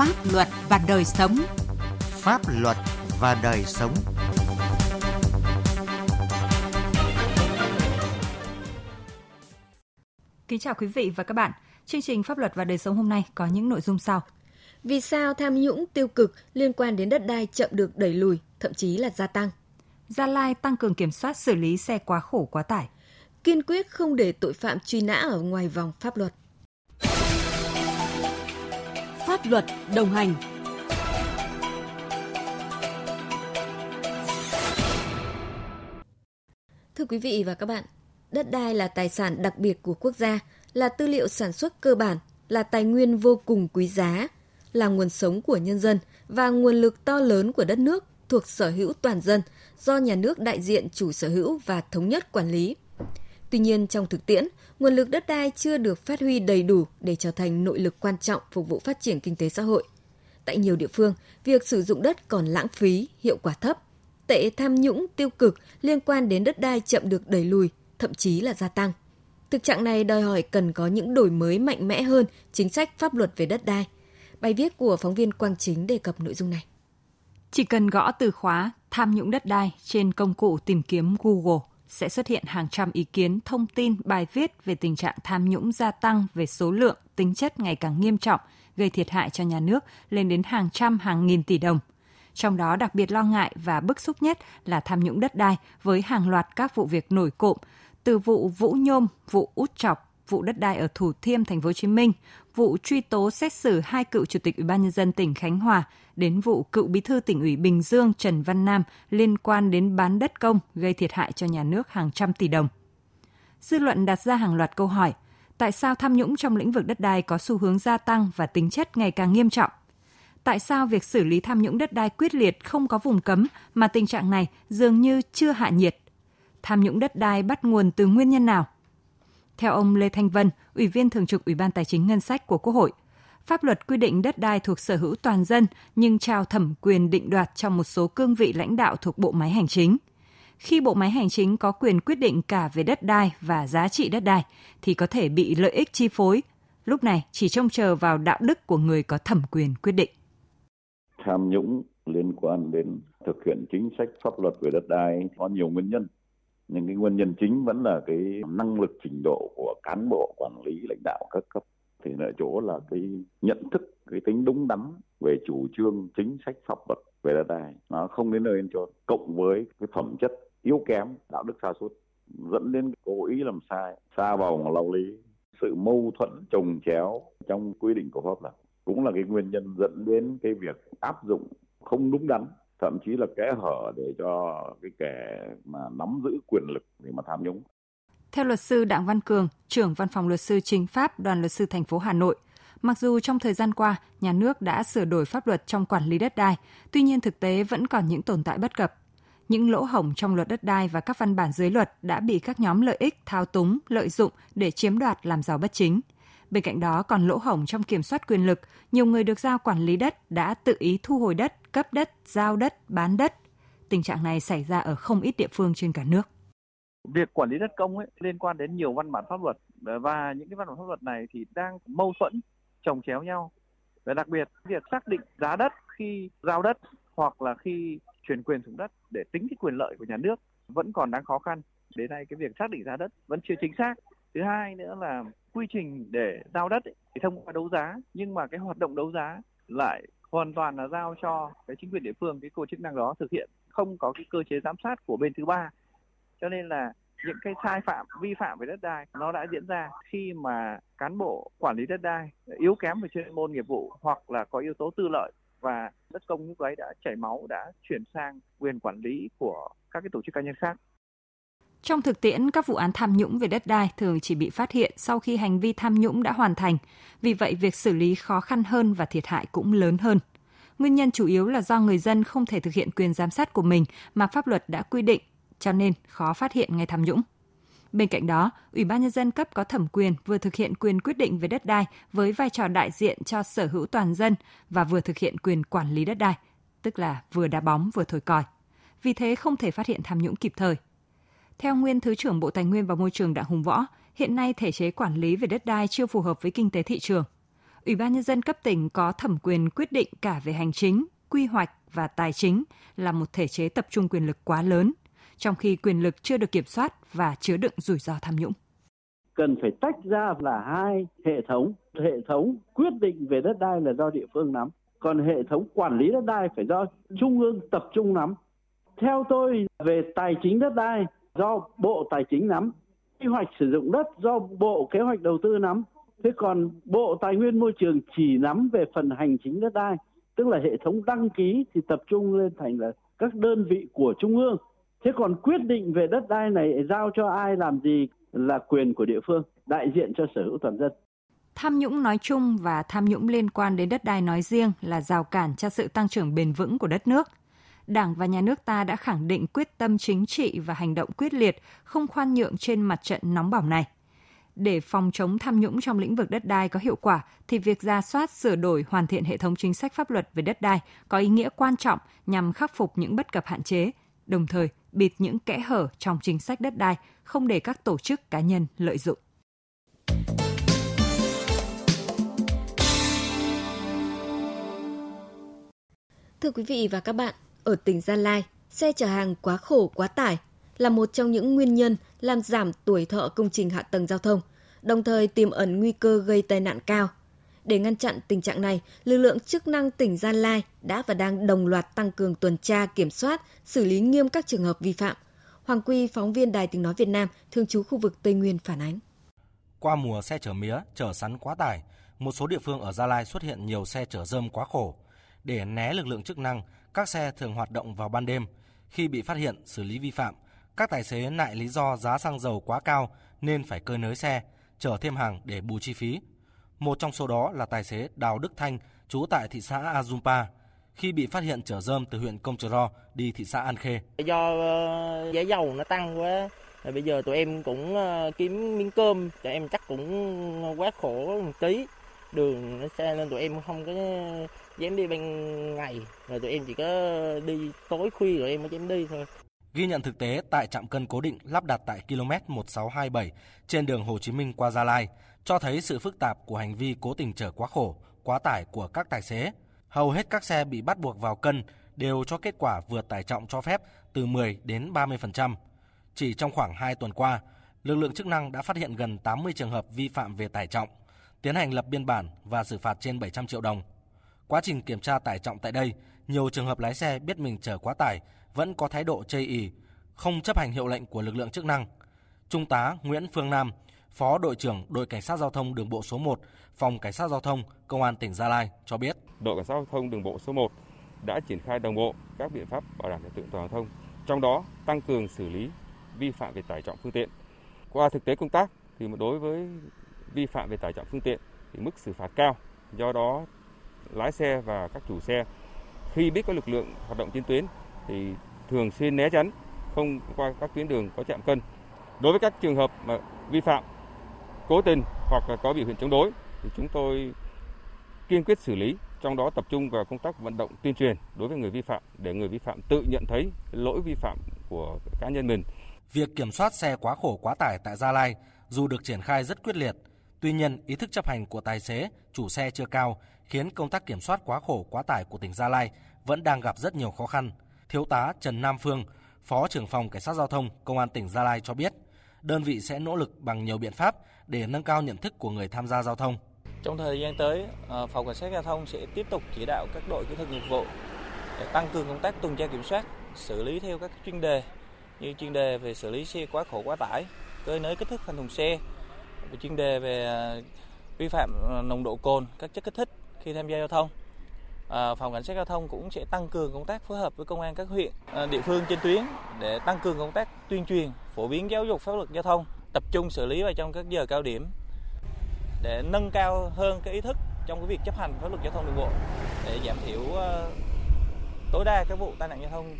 Pháp luật và đời sống. Pháp luật và đời sống. Kính chào quý vị và các bạn. Chương trình Pháp luật và đời sống hôm nay có những nội dung sau. Vì sao tham nhũng tiêu cực liên quan đến đất đai chậm được đẩy lùi, thậm chí là gia tăng? Gia Lai tăng cường kiểm soát xử lý xe quá khổ quá tải. Kiên quyết không để tội phạm truy nã ở ngoài vòng pháp luật. Pháp luật đồng hành Thưa quý vị và các bạn, đất đai là tài sản đặc biệt của quốc gia, là tư liệu sản xuất cơ bản, là tài nguyên vô cùng quý giá, là nguồn sống của nhân dân và nguồn lực to lớn của đất nước thuộc sở hữu toàn dân do nhà nước đại diện chủ sở hữu và thống nhất quản lý. Tuy nhiên trong thực tiễn, nguồn lực đất đai chưa được phát huy đầy đủ để trở thành nội lực quan trọng phục vụ phát triển kinh tế xã hội. Tại nhiều địa phương, việc sử dụng đất còn lãng phí, hiệu quả thấp. Tệ tham nhũng tiêu cực liên quan đến đất đai chậm được đẩy lùi, thậm chí là gia tăng. Thực trạng này đòi hỏi cần có những đổi mới mạnh mẽ hơn chính sách pháp luật về đất đai. Bài viết của phóng viên Quang Chính đề cập nội dung này. Chỉ cần gõ từ khóa tham nhũng đất đai trên công cụ tìm kiếm Google sẽ xuất hiện hàng trăm ý kiến, thông tin, bài viết về tình trạng tham nhũng gia tăng về số lượng, tính chất ngày càng nghiêm trọng, gây thiệt hại cho nhà nước lên đến hàng trăm hàng nghìn tỷ đồng. Trong đó đặc biệt lo ngại và bức xúc nhất là tham nhũng đất đai với hàng loạt các vụ việc nổi cộm, từ vụ Vũ Nhôm, vụ Út Chọc, vụ đất đai ở Thủ Thiêm, Thành phố Hồ Chí Minh, vụ truy tố xét xử hai cựu chủ tịch Ủy ban nhân dân tỉnh Khánh Hòa đến vụ cựu bí thư tỉnh ủy Bình Dương Trần Văn Nam liên quan đến bán đất công gây thiệt hại cho nhà nước hàng trăm tỷ đồng. Dư luận đặt ra hàng loạt câu hỏi: tại sao tham nhũng trong lĩnh vực đất đai có xu hướng gia tăng và tính chất ngày càng nghiêm trọng? Tại sao việc xử lý tham nhũng đất đai quyết liệt không có vùng cấm mà tình trạng này dường như chưa hạ nhiệt? Tham nhũng đất đai bắt nguồn từ nguyên nhân nào? Theo ông Lê Thanh Vân, Ủy viên Thường trực Ủy ban Tài chính Ngân sách của Quốc hội, pháp luật quy định đất đai thuộc sở hữu toàn dân nhưng trao thẩm quyền định đoạt trong một số cương vị lãnh đạo thuộc bộ máy hành chính. Khi bộ máy hành chính có quyền quyết định cả về đất đai và giá trị đất đai thì có thể bị lợi ích chi phối. Lúc này chỉ trông chờ vào đạo đức của người có thẩm quyền quyết định. Tham nhũng liên quan đến thực hiện chính sách pháp luật về đất đai có nhiều nguyên nhân nhưng cái nguyên nhân chính vẫn là cái năng lực trình độ của cán bộ quản lý lãnh đạo các cấp. Thì ở chỗ là cái nhận thức, cái tính đúng đắn về chủ trương, chính sách pháp luật về đất đai, nó không đến nơi đến chốn. Cộng với cái phẩm chất yếu kém, đạo đức sa sút dẫn đến cố ý làm sai, xa vào lao lý, sự mâu thuẫn trồng chéo trong quy định của pháp luật. Cũng là cái nguyên nhân dẫn đến cái việc áp dụng không đúng đắn thậm chí là kẽ hở để cho cái kẻ mà nắm giữ quyền lực để mà tham nhũng. Theo luật sư Đặng Văn Cường, trưởng văn phòng luật sư chính pháp đoàn luật sư thành phố Hà Nội, mặc dù trong thời gian qua nhà nước đã sửa đổi pháp luật trong quản lý đất đai, tuy nhiên thực tế vẫn còn những tồn tại bất cập. Những lỗ hổng trong luật đất đai và các văn bản dưới luật đã bị các nhóm lợi ích thao túng, lợi dụng để chiếm đoạt làm giàu bất chính. Bên cạnh đó còn lỗ hổng trong kiểm soát quyền lực, nhiều người được giao quản lý đất đã tự ý thu hồi đất, cấp đất, giao đất, bán đất. Tình trạng này xảy ra ở không ít địa phương trên cả nước. Việc quản lý đất công ấy liên quan đến nhiều văn bản pháp luật và những cái văn bản pháp luật này thì đang mâu thuẫn, chồng chéo nhau. Và đặc biệt việc xác định giá đất khi giao đất hoặc là khi chuyển quyền sử dụng đất để tính cái quyền lợi của nhà nước vẫn còn đang khó khăn. Đến nay cái việc xác định giá đất vẫn chưa chính xác. Thứ hai nữa là quy trình để giao đất ấy, thì thông qua đấu giá nhưng mà cái hoạt động đấu giá lại hoàn toàn là giao cho cái chính quyền địa phương cái cơ chức năng đó thực hiện không có cái cơ chế giám sát của bên thứ ba. Cho nên là những cái sai phạm vi phạm về đất đai nó đã diễn ra. Khi mà cán bộ quản lý đất đai yếu kém về chuyên môn nghiệp vụ hoặc là có yếu tố tư lợi và đất công lúc ấy đã chảy máu đã chuyển sang quyền quản lý của các cái tổ chức cá nhân khác trong thực tiễn, các vụ án tham nhũng về đất đai thường chỉ bị phát hiện sau khi hành vi tham nhũng đã hoàn thành. Vì vậy, việc xử lý khó khăn hơn và thiệt hại cũng lớn hơn. Nguyên nhân chủ yếu là do người dân không thể thực hiện quyền giám sát của mình mà pháp luật đã quy định, cho nên khó phát hiện ngay tham nhũng. Bên cạnh đó, Ủy ban nhân dân cấp có thẩm quyền vừa thực hiện quyền quyết định về đất đai với vai trò đại diện cho sở hữu toàn dân và vừa thực hiện quyền quản lý đất đai, tức là vừa đá bóng vừa thổi còi. Vì thế không thể phát hiện tham nhũng kịp thời. Theo nguyên Thứ trưởng Bộ Tài nguyên và Môi trường Đặng Hùng Võ, hiện nay thể chế quản lý về đất đai chưa phù hợp với kinh tế thị trường. Ủy ban nhân dân cấp tỉnh có thẩm quyền quyết định cả về hành chính, quy hoạch và tài chính là một thể chế tập trung quyền lực quá lớn, trong khi quyền lực chưa được kiểm soát và chứa đựng rủi ro tham nhũng. Cần phải tách ra là hai hệ thống. Hệ thống quyết định về đất đai là do địa phương nắm, còn hệ thống quản lý đất đai phải do trung ương tập trung nắm. Theo tôi về tài chính đất đai do Bộ Tài chính nắm, quy hoạch sử dụng đất do Bộ Kế hoạch Đầu tư nắm, thế còn Bộ Tài nguyên Môi trường chỉ nắm về phần hành chính đất đai, tức là hệ thống đăng ký thì tập trung lên thành là các đơn vị của trung ương. Thế còn quyết định về đất đai này giao cho ai làm gì là quyền của địa phương, đại diện cho sở hữu toàn dân. Tham nhũng nói chung và tham nhũng liên quan đến đất đai nói riêng là rào cản cho sự tăng trưởng bền vững của đất nước. Đảng và nhà nước ta đã khẳng định quyết tâm chính trị và hành động quyết liệt, không khoan nhượng trên mặt trận nóng bỏng này. Để phòng chống tham nhũng trong lĩnh vực đất đai có hiệu quả thì việc ra soát, sửa đổi, hoàn thiện hệ thống chính sách pháp luật về đất đai có ý nghĩa quan trọng nhằm khắc phục những bất cập hạn chế, đồng thời bịt những kẽ hở trong chính sách đất đai, không để các tổ chức cá nhân lợi dụng. Thưa quý vị và các bạn, ở tỉnh Gia Lai, xe chở hàng quá khổ quá tải là một trong những nguyên nhân làm giảm tuổi thọ công trình hạ tầng giao thông, đồng thời tiềm ẩn nguy cơ gây tai nạn cao. Để ngăn chặn tình trạng này, lực lượng chức năng tỉnh Gia Lai đã và đang đồng loạt tăng cường tuần tra, kiểm soát, xử lý nghiêm các trường hợp vi phạm. Hoàng Quy, phóng viên Đài tiếng nói Việt Nam, thường trú khu vực Tây Nguyên phản ánh. Qua mùa xe chở mía, chở sắn quá tải, một số địa phương ở Gia Lai xuất hiện nhiều xe chở rơm quá khổ. Để né lực lượng chức năng, các xe thường hoạt động vào ban đêm. Khi bị phát hiện xử lý vi phạm, các tài xế nại lý do giá xăng dầu quá cao nên phải cơi nới xe, chở thêm hàng để bù chi phí. Một trong số đó là tài xế Đào Đức Thanh, trú tại thị xã Azumpa, khi bị phát hiện chở rơm từ huyện Công Trờ Ro đi thị xã An Khê. Do ờ, giá dầu nó tăng quá, bây giờ tụi em cũng ờ, kiếm miếng cơm, tụi em chắc cũng quá khổ một tí. Đường nó xe nên tụi em không có dám đi ban ngày, rồi tụi em chỉ có đi tối khuya rồi em mới dám đi thôi. Ghi nhận thực tế tại trạm cân cố định lắp đặt tại km 1627 trên đường Hồ Chí Minh qua Gia Lai cho thấy sự phức tạp của hành vi cố tình chở quá khổ, quá tải của các tài xế. Hầu hết các xe bị bắt buộc vào cân đều cho kết quả vượt tải trọng cho phép từ 10 đến 30%. Chỉ trong khoảng 2 tuần qua, lực lượng chức năng đã phát hiện gần 80 trường hợp vi phạm về tải trọng, tiến hành lập biên bản và xử phạt trên 700 triệu đồng. Quá trình kiểm tra tải trọng tại đây, nhiều trường hợp lái xe biết mình chở quá tải vẫn có thái độ chây ì, không chấp hành hiệu lệnh của lực lượng chức năng. Trung tá Nguyễn Phương Nam, Phó đội trưởng đội cảnh sát giao thông đường bộ số 1, phòng cảnh sát giao thông công an tỉnh Gia Lai cho biết. Đội cảnh sát giao thông đường bộ số 1 đã triển khai đồng bộ các biện pháp bảo đảm trật tự toàn giao thông, trong đó tăng cường xử lý vi phạm về tải trọng phương tiện. Qua thực tế công tác thì đối với vi phạm về tải trọng phương tiện thì mức xử phạt cao. Do đó lái xe và các chủ xe khi biết có lực lượng hoạt động trên tuyến thì thường xuyên né tránh không qua các tuyến đường có chạm cân. Đối với các trường hợp mà vi phạm cố tình hoặc là có biểu hiện chống đối thì chúng tôi kiên quyết xử lý, trong đó tập trung vào công tác vận động tuyên truyền đối với người vi phạm để người vi phạm tự nhận thấy lỗi vi phạm của cá nhân mình. Việc kiểm soát xe quá khổ quá tải tại Gia Lai dù được triển khai rất quyết liệt, tuy nhiên ý thức chấp hành của tài xế, chủ xe chưa cao khiến công tác kiểm soát quá khổ quá tải của tỉnh Gia Lai vẫn đang gặp rất nhiều khó khăn. Thiếu tá Trần Nam Phương, Phó trưởng phòng Cảnh sát Giao thông Công an tỉnh Gia Lai cho biết, đơn vị sẽ nỗ lực bằng nhiều biện pháp để nâng cao nhận thức của người tham gia giao thông. Trong thời gian tới, ờ, Phòng Cảnh sát Giao thông sẽ tiếp tục chỉ đạo các đội kỹ thuật nghiệp vụ để tăng cường công tác tuần tra kiểm soát, xử lý theo các chuyên đề như chuyên đề về xử lý xe quá khổ quá tải, cơi nới kích thước thành thùng xe, về chuyên đề về à, vi phạm à, nồng độ cồn, các chất kích thích khi tham gia giao thông. À, phòng Cảnh sát Giao thông cũng sẽ tăng cường công tác phối hợp với công an các huyện, địa phương trên tuyến để tăng cường công tác tuyên truyền, phổ biến giáo dục pháp luật giao thông, tập trung xử lý vào trong các giờ cao điểm để nâng cao hơn cái ý thức trong cái việc chấp hành pháp luật giao thông đường bộ để giảm thiểu tối đa các vụ tai nạn giao thông.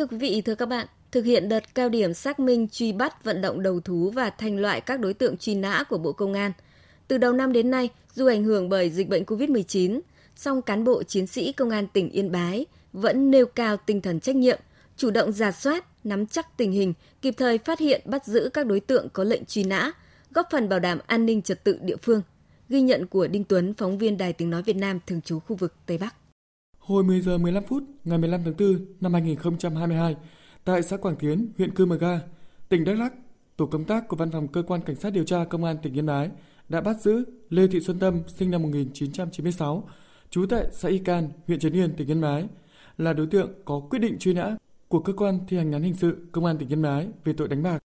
Thưa quý vị, thưa các bạn, thực hiện đợt cao điểm xác minh truy bắt vận động đầu thú và thành loại các đối tượng truy nã của Bộ Công an. Từ đầu năm đến nay, dù ảnh hưởng bởi dịch bệnh COVID-19, song cán bộ chiến sĩ công an tỉnh Yên Bái vẫn nêu cao tinh thần trách nhiệm, chủ động giả soát, nắm chắc tình hình, kịp thời phát hiện bắt giữ các đối tượng có lệnh truy nã, góp phần bảo đảm an ninh trật tự địa phương. Ghi nhận của Đinh Tuấn, phóng viên Đài Tiếng Nói Việt Nam thường trú khu vực Tây Bắc. Hồi 10 giờ 15 phút ngày 15 tháng 4 năm 2022, tại xã Quảng Tiến, huyện Cư Mờ Ga, tỉnh Đắk Lắk, tổ công tác của Văn phòng Cơ quan Cảnh sát điều tra Công an tỉnh Yên Bái đã bắt giữ Lê Thị Xuân Tâm sinh năm 1996, trú tại xã Y Can, huyện Trấn Yên, tỉnh Yên Bái, là đối tượng có quyết định truy nã của cơ quan thi hành án hình sự Công an tỉnh Yên Bái về tội đánh bạc.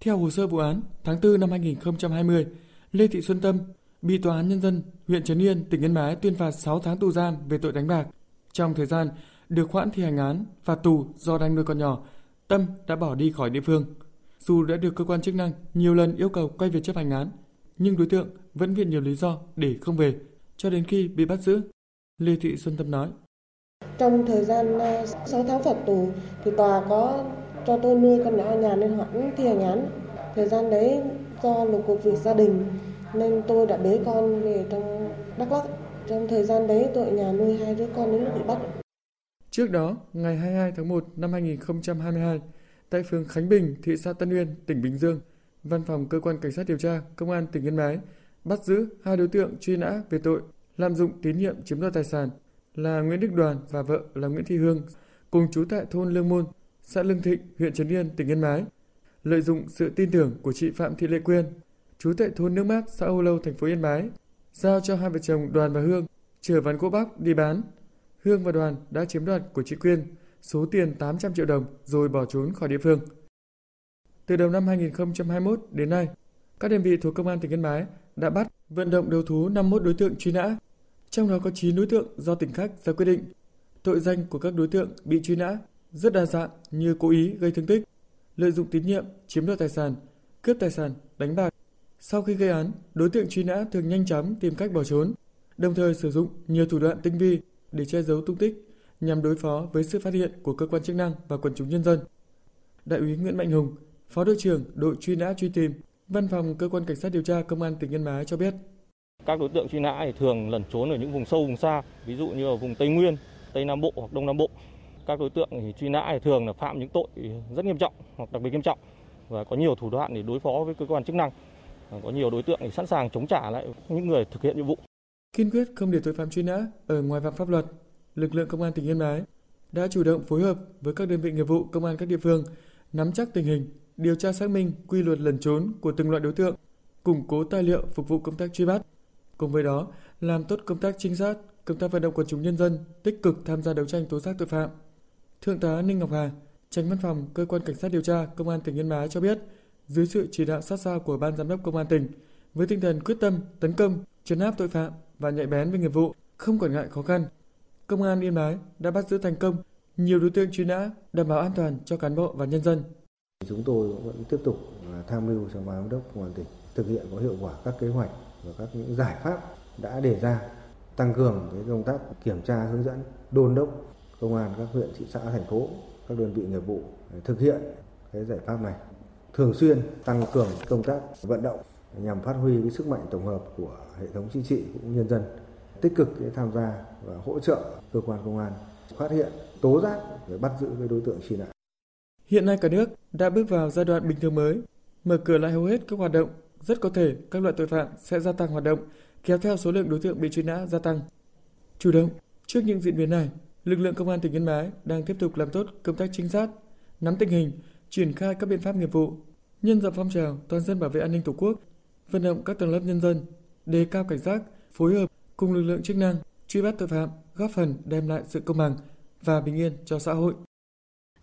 Theo hồ sơ vụ án, tháng 4 năm 2020, Lê Thị Xuân Tâm bị Tòa án Nhân dân huyện Trấn Yên, tỉnh Yên Bái tuyên phạt 6 tháng tù giam về tội đánh bạc. Trong thời gian được hoãn thi hành án phạt tù do đang nuôi con nhỏ, Tâm đã bỏ đi khỏi địa phương. Dù đã được cơ quan chức năng nhiều lần yêu cầu quay về chấp hành án, nhưng đối tượng vẫn viện nhiều lý do để không về cho đến khi bị bắt giữ. Lê Thị Xuân Tâm nói. Trong thời gian ờ, 6 tháng phạt tù thì tòa có cho tôi nuôi con nhỏ ở nhà nên hoãn thi hành án. Thời gian đấy do lục cuộc việc gia đình nên tôi đã bế con về trong Đắk Lắk. Trong thời gian đấy tôi ở nhà nuôi hai đứa con đến lúc bị bắt. Trước đó, ngày 22 tháng 1 năm 2022, tại phường Khánh Bình, thị xã Tân Uyên, tỉnh Bình Dương, Văn phòng Cơ quan Cảnh sát điều tra Công an tỉnh Yên Bái bắt giữ hai đối tượng truy nã về tội lạm dụng tín nhiệm chiếm đoạt tài sản là Nguyễn Đức Đoàn và vợ là Nguyễn Thị Hương, cùng trú tại thôn Lương Môn, xã Lương Thịnh, huyện Trấn Yên, tỉnh Yên Bái, lợi dụng sự tin tưởng của chị Phạm Thị Lệ Quyên, trú tại thôn Nước Mát, xã Âu Lâu, thành phố Yên Bái, giao cho hai vợ chồng Đoàn và Hương chở ván gỗ bóc đi bán. Hương và Đoàn đã chiếm đoạt của chị Quyên số tiền 800 triệu đồng rồi bỏ trốn khỏi địa phương. Từ đầu năm 2021 đến nay, các đơn vị thuộc Công an tỉnh Yên Bái đã bắt, vận động đầu thú 51 đối tượng truy nã, trong đó có 9 đối tượng do tỉnh khác ra quyết định. Tội danh của các đối tượng bị truy nã rất đa dạng như cố ý gây thương tích, lợi dụng tín nhiệm, chiếm đoạt tài sản, cướp tài sản, đánh bạc. Sau khi gây án, đối tượng truy nã thường nhanh chóng tìm cách bỏ trốn, đồng thời sử dụng nhiều thủ đoạn tinh vi để che giấu tung tích nhằm đối phó với sự phát hiện của cơ quan chức năng và quần chúng nhân dân. Đại úy Nguyễn Mạnh Hùng, Phó đội trưởng đội truy nã truy tìm, Văn phòng cơ quan cảnh sát điều tra công an tỉnh Yên Bái cho biết. Các đối tượng truy nã thì thường lẩn trốn ở những vùng sâu vùng xa, ví dụ như ở vùng Tây Nguyên, Tây Nam Bộ hoặc Đông Nam Bộ. Các đối tượng thì truy nã thì thường là phạm những tội rất nghiêm trọng hoặc đặc biệt nghiêm trọng và có nhiều thủ đoạn để đối phó với cơ quan chức năng. Ờ, có nhiều đối tượng sẵn sàng chống trả lại những người thực hiện nhiệm vụ. Kiên quyết không để tội phạm truy nã ở ngoài vòng pháp luật, lực lượng công an tỉnh Yên Bái đã chủ động phối hợp với các đơn vị nghiệp vụ công an các địa phương nắm chắc tình hình, điều tra xác minh quy luật lẩn trốn của từng loại đối tượng, củng cố tài liệu phục vụ công tác truy bắt. Cùng với đó, làm tốt công tác trinh sát, công tác vận động quần chúng nhân dân tích cực tham gia đấu tranh tố giác tội phạm. Thượng tá Ninh Ngọc Hà, tránh văn phòng cơ quan cảnh sát điều tra công an tỉnh Yên Bái cho biết, dưới sự chỉ đạo sát sao của ban giám đốc công an tỉnh, với tinh thần quyết tâm tấn công, trấn áp tội phạm và nhạy bén với nghiệp vụ, không quản ngại khó khăn, công an Yên Bái đã bắt giữ thành công nhiều đối tượng truy nã đảm bảo an toàn cho cán bộ và nhân dân. Chúng tôi vẫn tiếp tục tham mưu cho ban giám đốc công an tỉnh thực hiện có hiệu quả các kế hoạch và các những giải pháp đã đề ra tăng cường cái công tác kiểm tra hướng dẫn đôn đốc công an các huyện thị xã thành phố các đơn vị nghiệp vụ thực hiện cái giải pháp này thường xuyên tăng cường công tác vận động nhằm phát huy cái sức mạnh tổng hợp của hệ thống chính trị cũng nhân dân tích cực tham gia và hỗ trợ cơ quan công an phát hiện tố giác để bắt giữ cái đối tượng truy nã Hiện nay cả nước đã bước vào giai đoạn bình thường mới, mở cửa lại hầu hết các hoạt động, rất có thể các loại tội phạm sẽ gia tăng hoạt động, kéo theo số lượng đối tượng bị truy nã gia tăng. Chủ động, trước những diễn biến này, lực lượng công an tỉnh Yên Bái đang tiếp tục làm tốt công tác trinh sát, nắm tình hình, triển khai các biện pháp nghiệp vụ, nhân rộng phong trào toàn dân bảo vệ an ninh Tổ quốc, vận động các tầng lớp nhân dân đề cao cảnh giác, phối hợp cùng lực lượng chức năng truy bắt tội phạm, góp phần đem lại sự công bằng và bình yên cho xã hội.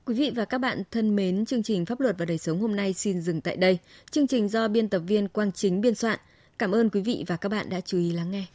Quý vị và các bạn thân mến, chương trình Pháp luật và đời sống hôm nay xin dừng tại đây. Chương trình do biên tập viên Quang Chính biên soạn. Cảm ơn quý vị và các bạn đã chú ý lắng nghe.